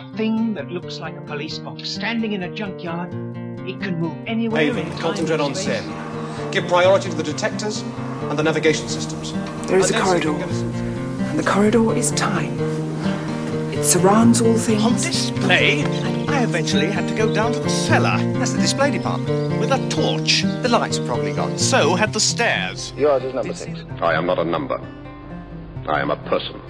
A thing that looks like a police box standing in a junkyard. It can move anywhere. Haven, in time concentrate on space. Sen. Give priority to the detectors and the navigation systems. There is a corridor. can get us- And the corridor is time. It surrounds all things. On display, I eventually had to go down to the cellar That's the display department. with a torch. The lights are probably gone. So had the stairs. Yours is number six. I am not a number. I am a person.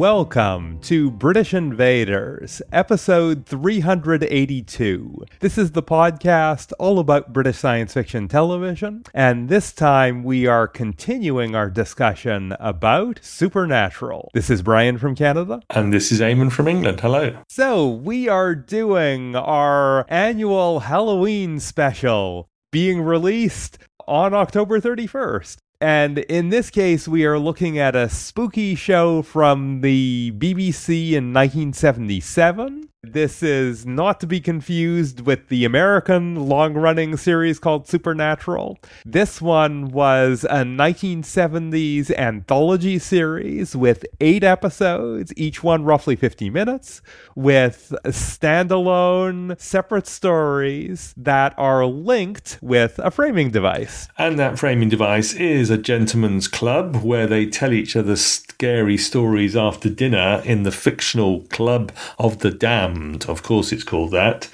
Welcome to British Invaders, episode 382. This is the podcast all about British science fiction television, and this time we are continuing our discussion about Supernatural. This is Brian from Canada. And this is Eamon from England. Hello. So, we are doing our annual Halloween special being released on October 31st. And in this case, we are looking at a spooky show from the BBC in 1977. This is not to be confused with the American long running series called Supernatural. This one was a 1970s anthology series with eight episodes, each one roughly 50 minutes, with standalone separate stories that are linked with a framing device. And that framing device is a gentleman's club where they tell each other scary stories after dinner in the fictional Club of the Damned. Of course, it's called that.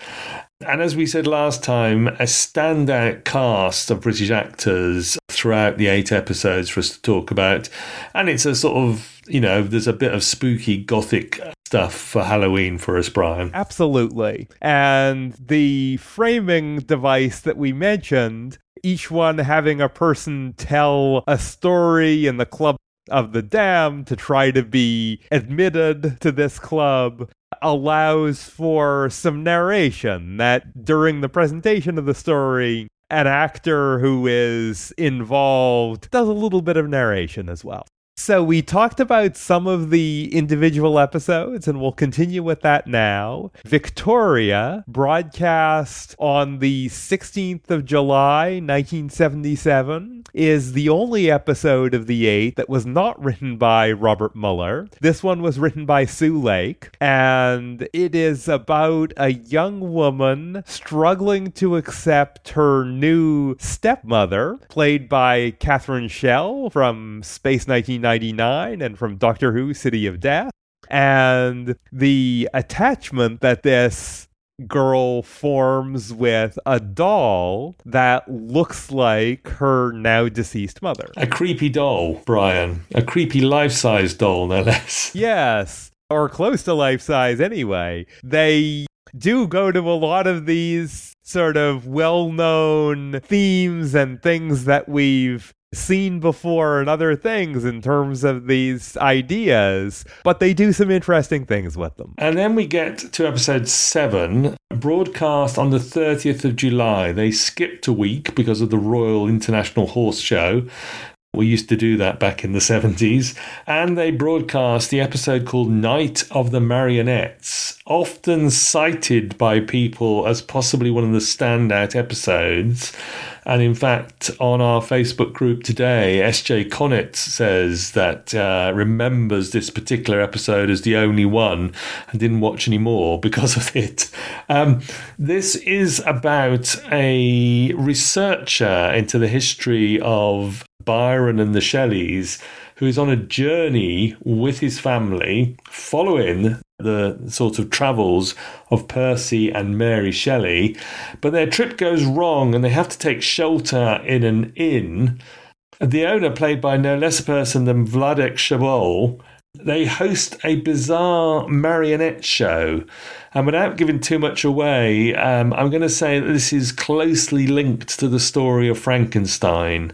And as we said last time, a standout cast of British actors throughout the eight episodes for us to talk about. And it's a sort of, you know, there's a bit of spooky gothic stuff for Halloween for us, Brian. Absolutely. And the framing device that we mentioned, each one having a person tell a story in the club of the dam to try to be admitted to this club allows for some narration that during the presentation of the story an actor who is involved does a little bit of narration as well. So we talked about some of the individual episodes, and we'll continue with that now. Victoria broadcast on the 16th of July, 1977, is the only episode of the eight that was not written by Robert Muller. This one was written by Sue Lake, and it is about a young woman struggling to accept her new stepmother, played by Catherine Schell from Space 1999 and from Doctor Who City of Death. And the attachment that this girl forms with a doll that looks like her now deceased mother. A creepy doll, Brian. A creepy life size doll, no less. Yes, or close to life size anyway. They do go to a lot of these sort of well known themes and things that we've seen before and other things in terms of these ideas, but they do some interesting things with them. And then we get to episode seven, broadcast on the 30th of July. They skipped a week because of the Royal International Horse Show. We used to do that back in the 70s. And they broadcast the episode called Night of the Marionettes, often cited by people as possibly one of the standout episodes. And in fact, on our Facebook group today, SJ Connett says that uh, remembers this particular episode as the only one and didn't watch any more because of it. Um, this is about a researcher into the history of Byron and the Shelleys who is on a journey with his family following the sort of travels of Percy and Mary Shelley. But their trip goes wrong and they have to take shelter in an inn. The owner, played by no less a person than Vladek Sheybal, they host a bizarre marionette show. And without giving too much away, um, I'm going to say that this is closely linked to the story of Frankenstein.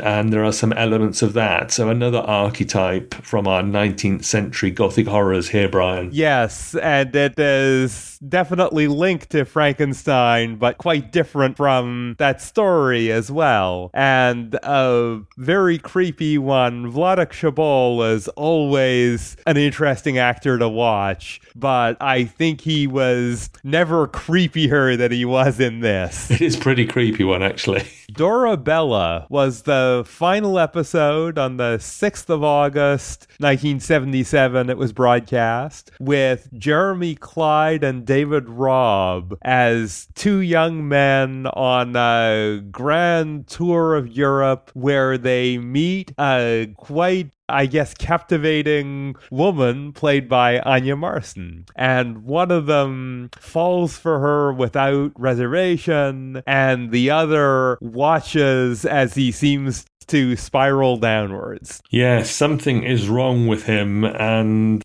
And there are some elements of that. So, another archetype from our 19th century Gothic horrors here, Brian. Yes, and it is definitely linked to Frankenstein, but quite different from that story as well. And a very creepy one. Vladek Sheybal is always an interesting actor to watch, but I think he was never creepier than he was in this. It is pretty creepy one, actually. Dorabella was the the final episode on the 6th of August, 1977. It was broadcast with Jeremy Clyde and David Robb as two young men on a grand tour of Europe where they meet a quite I guess, captivating woman played by Anya Marson. And one of them falls for her without reservation, and the other watches as he seems to spiral downwards. Yeah, something is wrong with him, and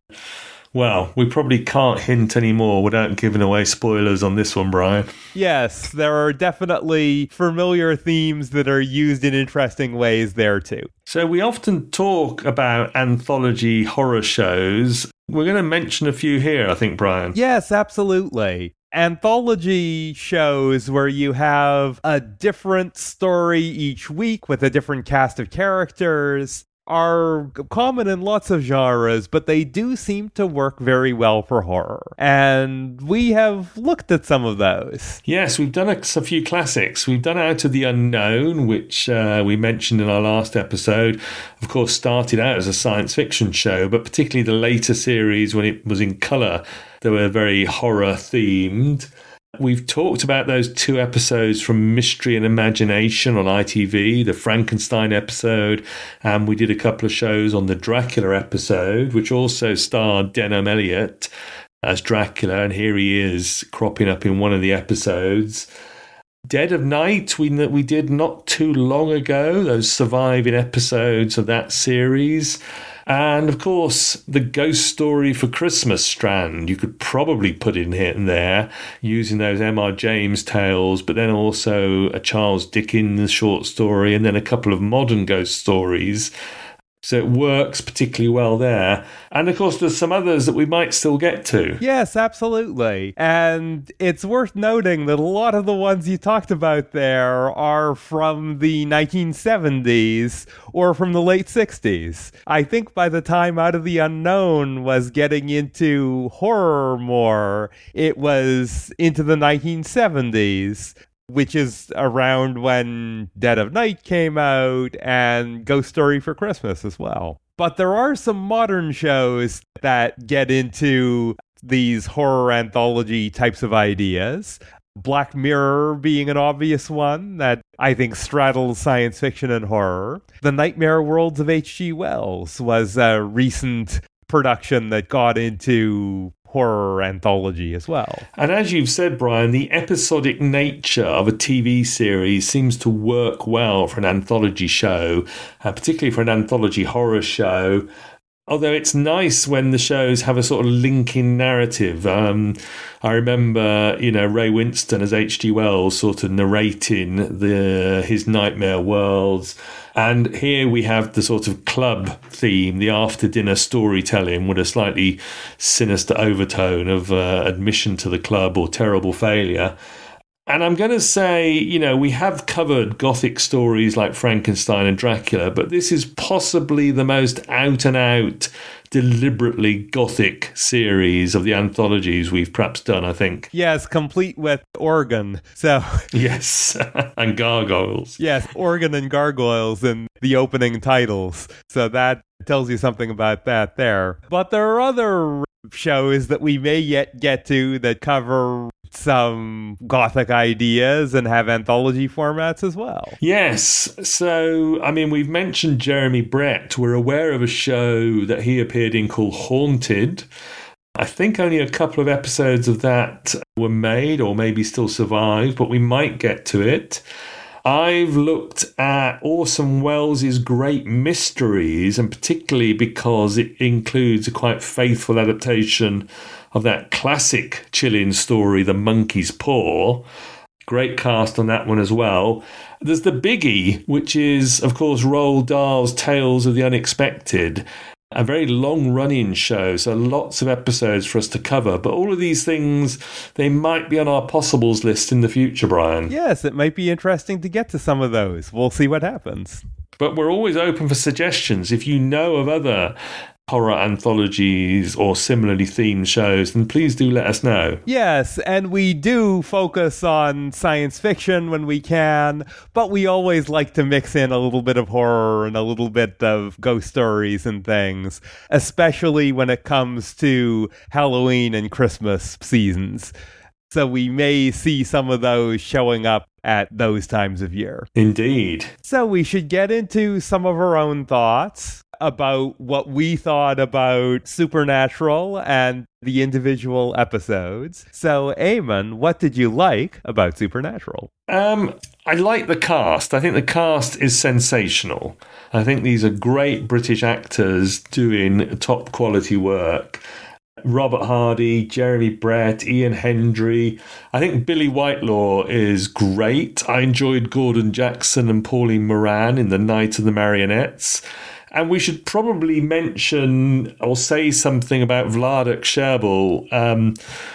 well, we probably can't hint anymore without giving away spoilers on this one, Brian. Yes, there are definitely familiar themes that are used in interesting ways there too. So, we often talk about anthology horror shows. We're going to mention a few here, I think, Brian. Yes, absolutely anthology shows where you have a different story each week with a different cast of characters are common in lots of genres, but they do seem to work very well for horror. And we have looked at some of those. Yes, we've done a, a few classics. We've done Out of the Unknown, which uh, we mentioned in our last episode. Of course, started out as a science fiction show, but particularly the later series when it was in colour, they were very horror themed. We've talked about those two episodes from Mystery and Imagination on ITV, the Frankenstein episode, and we did a couple of shows on the Dracula episode, which also starred Denholm Elliott as Dracula, and here he is cropping up in one of the episodes. Dead of Night, we we did not too long ago. Those surviving episodes of that series. And of course, the ghost story for Christmas strand you could probably put in here and there using those M.R. James tales, but then also a Charles Dickens short story and then a couple of modern ghost stories so it works particularly well there. And of course, there's some others that we might still get to. Yes, absolutely. And it's worth noting that a lot of the ones you talked about there are from the 1970s or from the late 60s. I think by the time Out of the Unknown was getting into horror more, it was into the 1970s which is around when Dead of Night came out and Ghost Story for Christmas as well. But there are some modern shows that get into these horror anthology types of ideas. Black Mirror being an obvious one that I think straddles science fiction and horror. The Nightmare Worlds of H.G. Wells was a recent production that got into horror anthology as well. And as you've said, Brian, the episodic nature of a TV series seems to work well for an anthology show, uh, particularly for an anthology horror show. Although it's nice when the shows have a sort of linking narrative. Um, I remember, you know, Ray Winstone as H.G. Wells sort of narrating the his nightmare worlds and here we have the sort of club theme, the after dinner storytelling with a slightly sinister overtone of uh, admission to the club or terrible failure. And I'm going to say, you know, we have covered gothic stories like Frankenstein and Dracula, but this is possibly the most out and out deliberately gothic series of the anthologies we've perhaps done, I think. Yes, complete with organ. So Yes. and gargoyles. Yes, organ and gargoyles in the opening titles. So that tells you something about that there. But there are other shows that we may yet get to that cover some gothic ideas and have anthology formats as well. Yes. So, I mean, we've mentioned Jeremy Brett. We're aware of a show that he appeared in called Haunted. I think only a couple of episodes of that were made or maybe still survive, but we might get to it. I've looked at Orson Welles' Great Mysteries, and particularly because it includes a quite faithful adaptation of that classic chilling story, The Monkey's Paw. Great cast on that one as well. There's the biggie, which is, of course, Roald Dahl's Tales of the Unexpected. A very long running show, so lots of episodes for us to cover. But all of these things, they might be on our possibles list in the future, Brian. Yes, it might be interesting to get to some of those. We'll see what happens. But we're always open for suggestions. If you know of other horror anthologies or similarly themed shows, then please do let us know. Yes, and we do focus on science fiction when we can, but we always like to mix in a little bit of horror and a little bit of ghost stories and things, especially when it comes to Halloween and Christmas seasons. So we may see some of those showing up at those times of year. Indeed. So we should get into some of our own thoughts about what we thought about Supernatural and the individual episodes. So, Eamon, what did you like about Supernatural? Um, I like the cast. I think the cast is sensational. I think these are great British actors doing top quality work. Robert Hardy, Jeremy Brett, Ian Hendry. I think Billie Whitelaw is great. I enjoyed Gordon Jackson and Pauline Moran in The Night of the Marionettes. And we should probably mention or say something about Vladek Sheybal,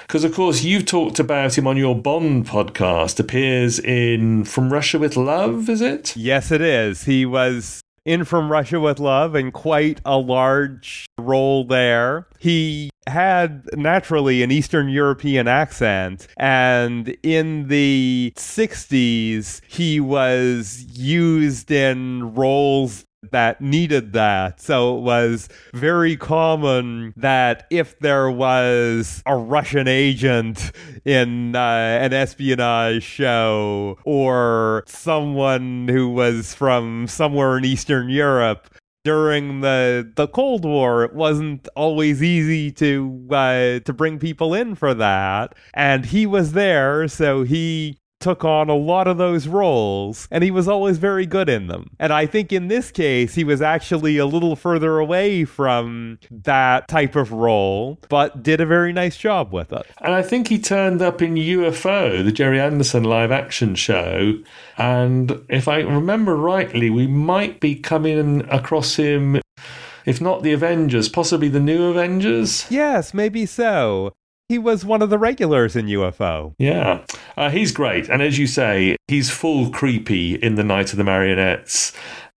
because um, of course you've talked about him on your Bond podcast. Appears in From Russia with Love, is it? Yes, it is. He was in From Russia with Love and quite a large role there. He had naturally an Eastern European accent, and in the 60s, he was used in roles that needed that. So it was very common that if there was a Russian agent in uh, an espionage show or someone who was from somewhere in Eastern Europe, during the the Cold War, it wasn't always easy to uh, to bring people in for that, and he was there, so he took on a lot of those roles, and he was always very good in them. And I think in this case, he was actually a little further away from that type of role, but did a very nice job with it. And I think he turned up in UFO, the Gerry Anderson live action show. And if I remember rightly, we might be coming across him if not the Avengers, possibly the new Avengers? Yes, maybe so he was one of the regulars in UFO. Yeah, uh, he's great. And as you say, he's full creepy in The Night of the Marionettes.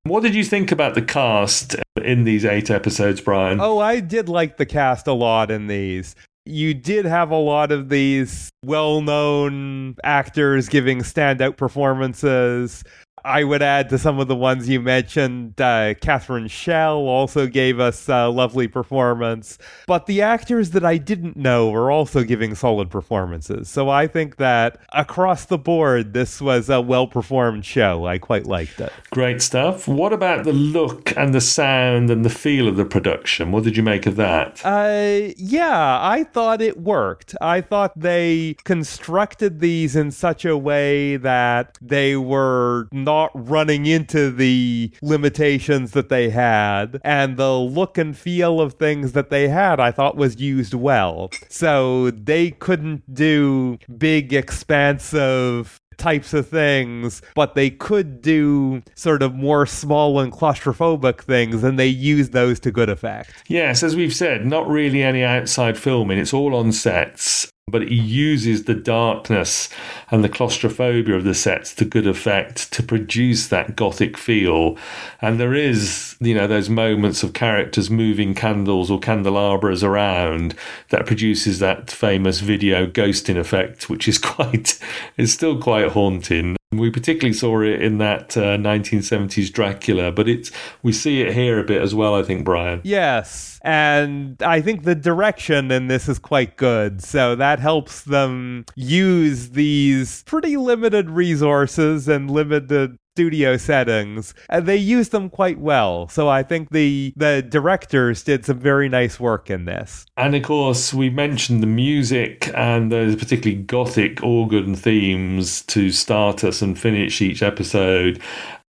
What did you think about the cast in these eight episodes, Brian? Oh, I did like the cast a lot in these. You did have a lot of these well known actors giving standout performances. I would add to some of the ones you mentioned. Uh, Catherine Schell also gave us a lovely performance. But the actors that I didn't know were also giving solid performances. So I think that across the board, this was a well performed show. I quite liked it. Great stuff. What about the look and the sound and the feel of the production? What did you make of that? Uh, yeah, I thought it worked. I thought they constructed these in such a way that they were not running into the limitations that they had and the look and feel of things that they had I thought was used well. So they couldn't do big expansive types of things, but they could do sort of more small and claustrophobic things, and they use those to good effect. Yes, as we've said, not really any outside filming, it's all on sets but he uses the darkness and the claustrophobia of the sets to good effect to produce that gothic feel. And there is, you know, those moments of characters moving candles or candelabras around that produces that famous video ghosting effect, which is quite, is still quite haunting. We particularly saw it in that uh, 1970s Dracula, but it's we see it here a bit as well. I think, Brian. Yes, and I think the direction in this is quite good, so that helps them use these pretty limited resources and limited studio settings. And they use them quite well. So I think the the directors did some very nice work in this. And of course, we mentioned the music and those particularly gothic organ themes to start us and finish each episode.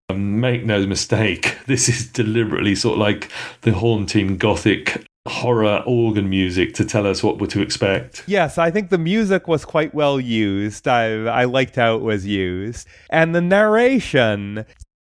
Um, make no mistake, this is deliberately sort of like the haunting gothic horror organ music to tell us what we're to expect. Yes, I think the music was quite well used. I I liked how it was used. And the narration,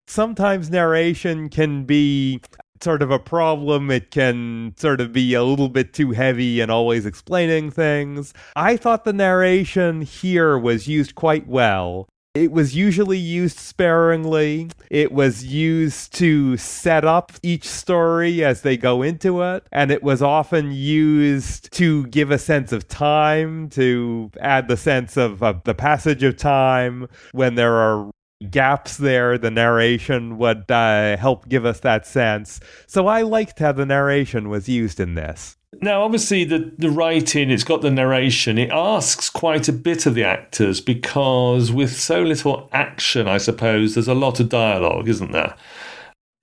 sometimes narration can be sort of a problem. It can sort of be a little bit too heavy and always explaining things. I thought the narration here was used quite well. It was usually used sparingly. It was used to set up each story as they go into it. And it was often used to give a sense of time, to add the sense of, of the passage of time when there are gaps there, the narration would uh, help give us that sense. So I liked how the narration was used in this. Now, obviously, the, the writing, it's got the narration. It asks quite a bit of the actors because with so little action, I suppose, there's a lot of dialogue, isn't there?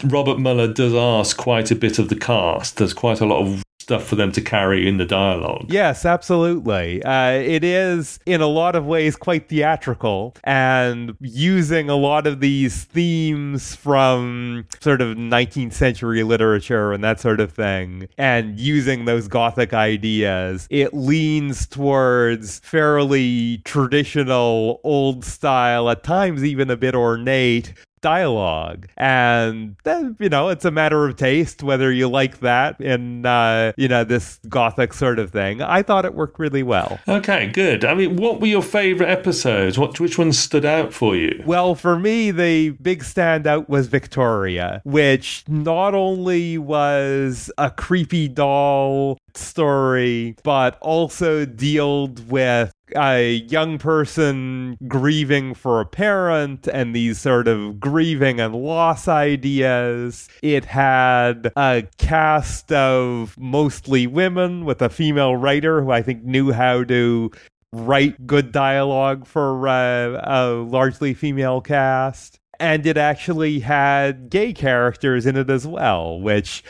Robert Muller does ask quite a bit of the cast. There's quite a lot of stuff for them to carry in the dialogue. Yes, absolutely. Uh, it is, in a lot of ways, quite theatrical and using a lot of these themes from sort of 19th century literature and that sort of thing, and using those Gothic ideas. It leans towards fairly traditional, old style, at times even a bit ornate dialogue. And then you know it's a matter of taste whether you like that in uh, you know this gothic sort of thing. I thought it worked really well. Okay good. I mean what were your favorite episodes? What which ones stood out for you? Well for me the big standout was victoria which not only was a creepy doll story but also dealt with a young person grieving for a parent and these sort of grieving and loss ideas. It had a cast of mostly women with a female writer who I think knew how to write good dialogue for uh, a largely female cast. And it actually had gay characters in it as well, which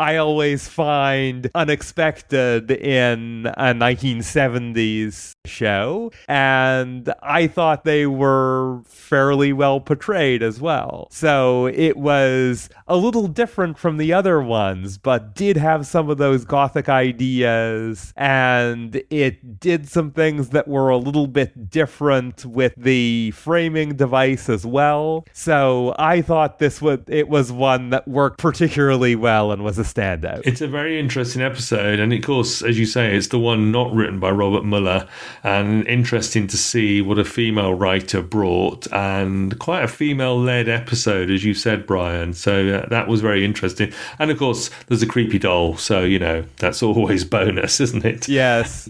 I always find unexpected in a 1970s show. And I thought they were fairly well portrayed as well. So it was a little different from the other ones, but did have some of those gothic ideas. And it did some things that were a little bit different with the framing device as well. So I thought this was, it was one that worked particularly well and was a standout. It's a very interesting episode. And of course, as you say, it's the one not written by Robert Muller and interesting to see what a female writer brought and quite a female led episode, as you said, Brian. So uh, that was very interesting. And of course, there's a creepy doll. So, you know, that's always bonus, isn't it? Yes.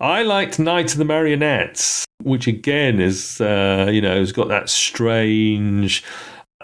I liked Night of the Marionettes, which again is, uh, you know, has got that strange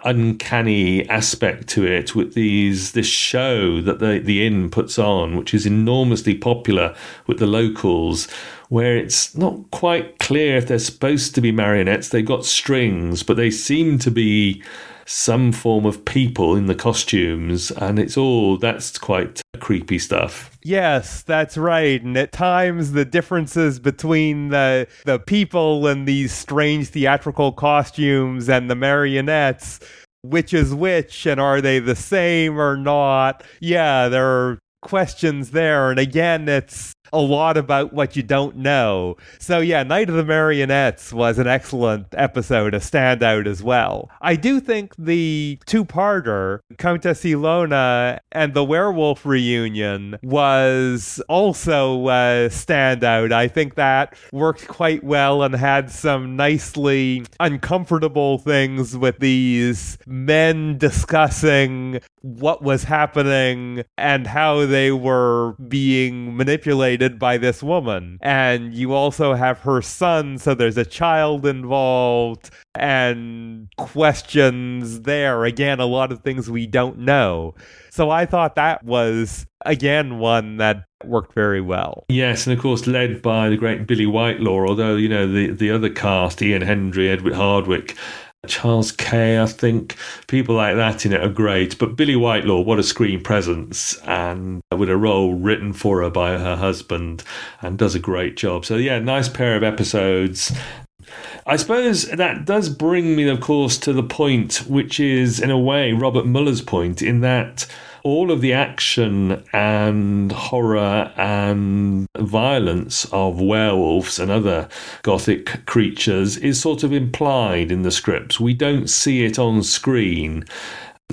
uncanny aspect to it with these this show that the the inn puts on which is enormously popular with the locals where it's not quite clear if they're supposed to be marionettes. They've got strings but they seem to be some form of people in the costumes and it's all that's quite creepy stuff Yes, that's right. And at times the differences between the the people and these strange theatrical costumes and the marionettes, which is which and are they the same or not? Yeah, there are questions there. And again, it's a lot about what you don't know. So, yeah, Night of the Marionettes was an excellent episode, a standout as well. I do think the two parter, Countess Ilona and the werewolf reunion, was also a standout. I think that worked quite well and had some nicely uncomfortable things with these men discussing what was happening and how they were being manipulated by this woman. And you also have her son, so there's a child involved and questions there. Again, a lot of things we don't know. So I thought that was, again, one that worked very well. Yes, and of course led by the great Billie Whitelaw, although, you know, the, the other cast, Ian Hendry, Edward Hardwicke, Charles Kay, I think. People like that in it are great. But Billie Whitelaw, what a screen presence, and with a role written for her by her husband, and does a great job. So, yeah, nice pair of episodes. I suppose that does bring me, of course, to the point, which is, in a way, Robert Muller's point, in that all of the action and horror and violence of werewolves and other gothic creatures is sort of implied in the scripts. We don't see it on screen.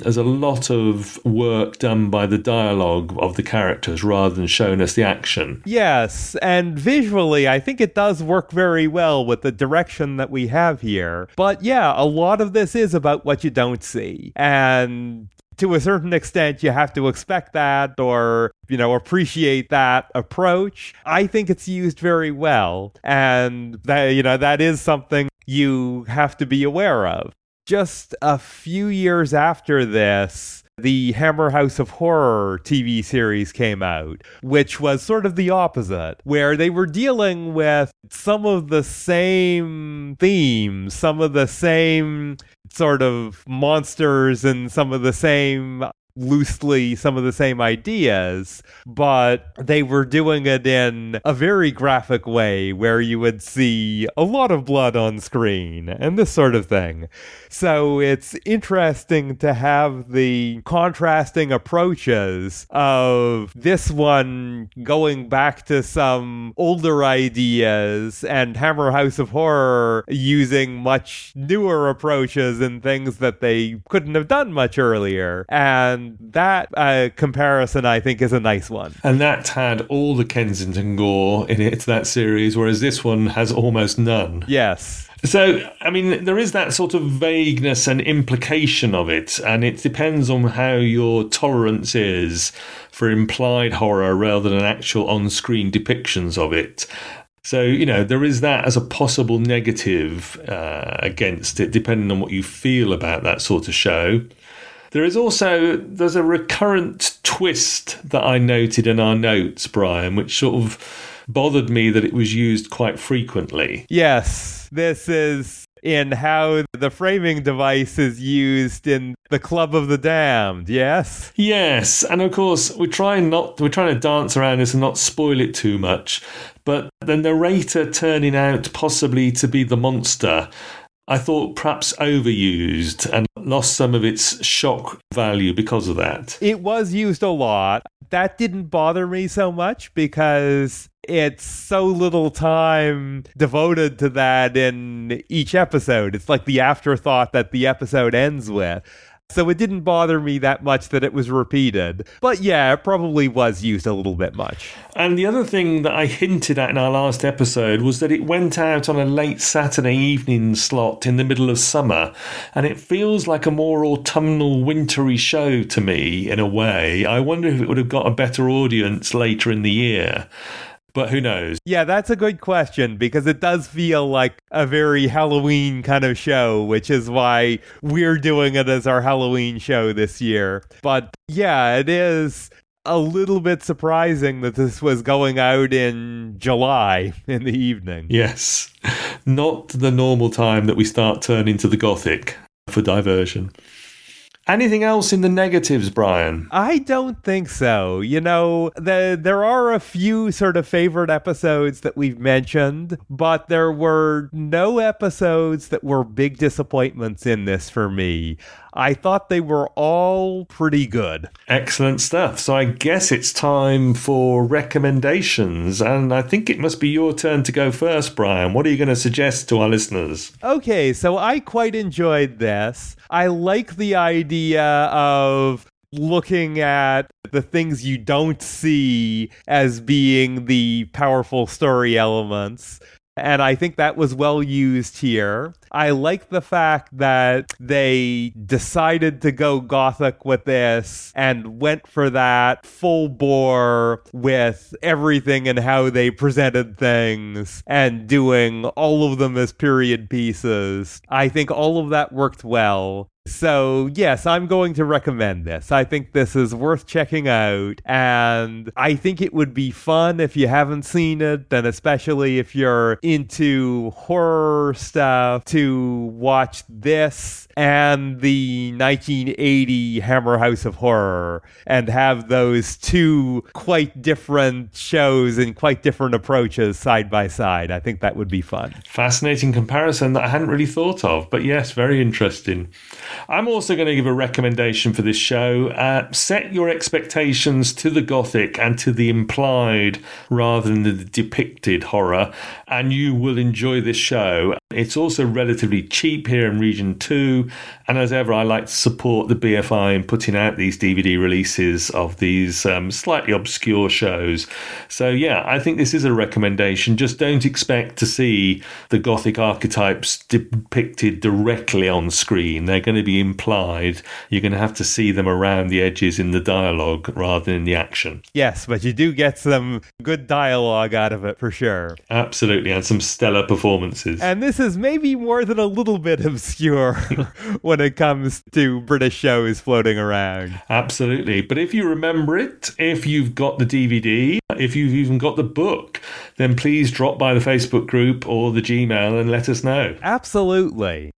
There's a lot of work done by the dialogue of the characters rather than showing us the action. Yes, and visually, I think it does work very well with the direction that we have here. But yeah, a lot of this is about what you don't see. And to a certain extent, you have to expect that or, you know, appreciate that approach. I think it's used very well. And that, you know, that is something you have to be aware of. Just a few years after this, the Hammer House of Horror TV series came out, which was sort of the opposite, where they were dealing with some of the same themes, some of the same sort of monsters, and some of the same loosely some of the same ideas, but they were doing it in a very graphic way where you would see a lot of blood on screen and this sort of thing. So it's interesting to have the contrasting approaches of this one going back to some older ideas and Hammer House of Horror using much newer approaches and things that they couldn't have done much earlier. And that uh, comparison, I think, is a nice one. And that had all the Kensington gore in it, that series, whereas this one has almost none. Yes. So, I mean, there is that sort of vagueness and implication of it, and it depends on how your tolerance is for implied horror rather than actual on screen depictions of it. So, you know, there is that as a possible negative uh, against it, depending on what you feel about that sort of show. There is also there's a recurrent twist that I noted in our notes, Brian, which sort of bothered me that it was used quite frequently. Yes, this is in how the framing device is used in the Club of the Damned, yes? Yes, and of course we're trying not we're trying to dance around this and not spoil it too much. But the narrator turning out possibly to be the monster I thought perhaps overused and lost some of its shock value because of that. It was used a lot. That didn't bother me so much because it's so little time devoted to that in each episode. It's like the afterthought that the episode ends with. So it didn't bother me that much that it was repeated. But yeah, it probably was used a little bit much. And the other thing that I hinted at in our last episode was that it went out on a late Saturday evening slot in the middle of summer. And it feels like a more autumnal, wintry show to me in a way. I wonder if it would have got a better audience later in the year but who knows? Yeah, that's a good question because it does feel like a very Halloween kind of show, which is why we're doing it as our Halloween show this year. But yeah, it is a little bit surprising that this was going out in July in the evening. Yes, not the normal time that we start turning to the Gothic for diversion. Anything else in the negatives, Brian? I don't think so. You know, the, there are a few sort of favorite episodes that we've mentioned, but there were no episodes that were big disappointments in this for me. I thought they were all pretty good. Excellent stuff. So I guess it's time for recommendations. And I think it must be your turn to go first, Brian. What are you going to suggest to our listeners? Okay, so I quite enjoyed this. I like the idea of looking at the things you don't see as being the powerful story elements. And I think that was well used here. I like the fact that they decided to go gothic with this and went for that full bore with everything and how they presented things and doing all of them as period pieces. I think all of that worked well. So, yes, I'm going to recommend this. I think this is worth checking out, and I think it would be fun if you haven't seen it, and especially if you're into horror stuff, to watch this and the 1980 Hammer House of Horror and have those two quite different shows and quite different approaches side by side. I think that would be fun. Fascinating comparison that I hadn't really thought of, but yes, very interesting. I'm also going to give a recommendation for this show. Uh, set your expectations to the gothic and to the implied rather than the depicted horror, and you will enjoy this show. It's also relatively cheap here in Region 2. And as ever, I like to support the BFI in putting out these DVD releases of these um, slightly obscure shows. So, yeah, I think this is a recommendation. Just don't expect to see the Gothic archetypes depicted directly on screen. They're going to be implied. You're going to have to see them around the edges in the dialogue rather than in the action. Yes, but you do get some good dialogue out of it for sure. Absolutely, and some stellar performances. And this is maybe more than a little bit obscure when it comes to British shows floating around. Absolutely. But if you remember it, if you've got the DVD, if you've even got the book, then please drop by the Facebook group or the Gmail and let us know. Absolutely.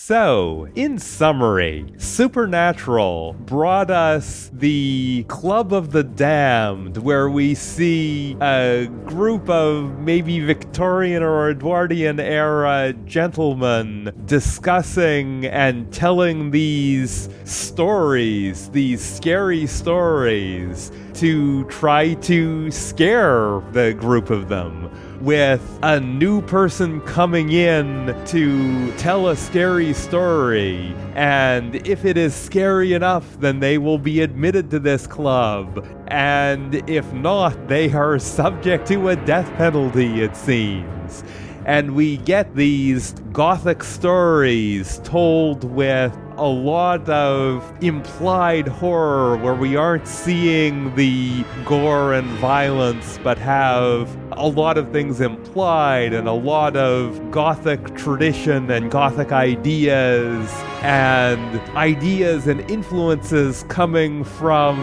So, in summary, Supernatural brought us the Club of the Damned, where we see a group of maybe Victorian or Edwardian era gentlemen discussing and telling these stories, these scary stories, to try to scare the group of them with a new person coming in to tell a scary story. And if it is scary enough, then they will be admitted to this club. And if not, they are subject to a death penalty, it seems. And we get these gothic stories told with a lot of implied horror where we aren't seeing the gore and violence, but have a lot of things implied and a lot of gothic tradition and gothic ideas and ideas and influences coming from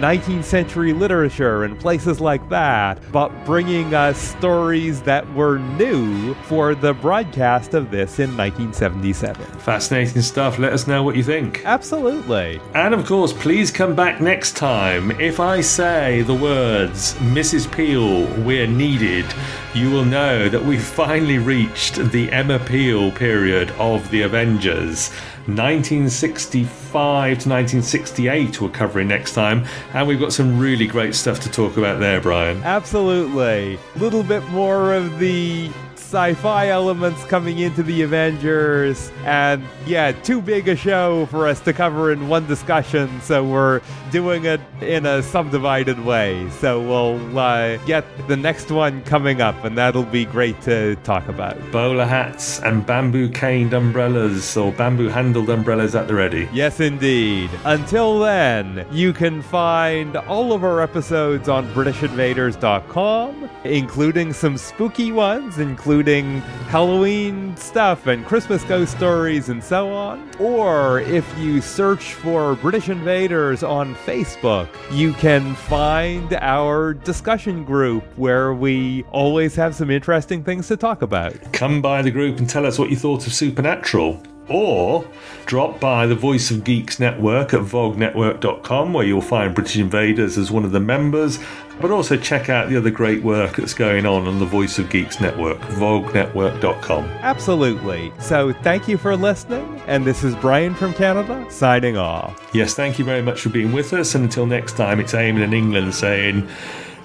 19th century literature and places like that, but bringing us stories that were new for the broadcast of this in 1977. Fascinating stuff. Let us know what you think. Absolutely. And of course, please come back next time. If I say the words, Mrs. Peel, we're needed, you will know that we've finally reached the Emma Peel period of the Avengers. 1965 to 1968 we're covering next time. And we've got some really great stuff to talk about there brian. Absolutely. A little bit more of the sci-fi elements coming into the Avengers, and yeah, too big a show for us to cover in one discussion, so we're doing it in a subdivided way. So we'll uh, get the next one coming up, and that'll be great to talk about. Bowler hats and bamboo caned umbrellas or bamboo handled umbrellas at the ready. Yes, indeed. Until then, you can find all of our episodes on BritishInvaders.com, including some spooky ones, including including Halloween stuff and Christmas ghost stories and so on. Or if you search for British Invaders on Facebook, you can find our discussion group where we always have some interesting things to talk about. Come by the group and tell us what you thought of Supernatural or drop by the Voice of Geeks network at vognetwork.com where you'll find British Invaders as one of the members, but also check out the other great work that's going on on the Voice of Geeks network, vognetwork.com. Absolutely. So thank you for listening, and this is Brian from Canada signing off. Yes, thank you very much for being with us, and until next time, it's Eamon in England saying,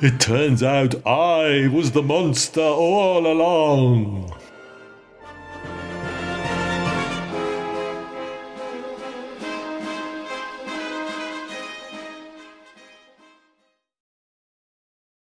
It turns out I was the monster all along.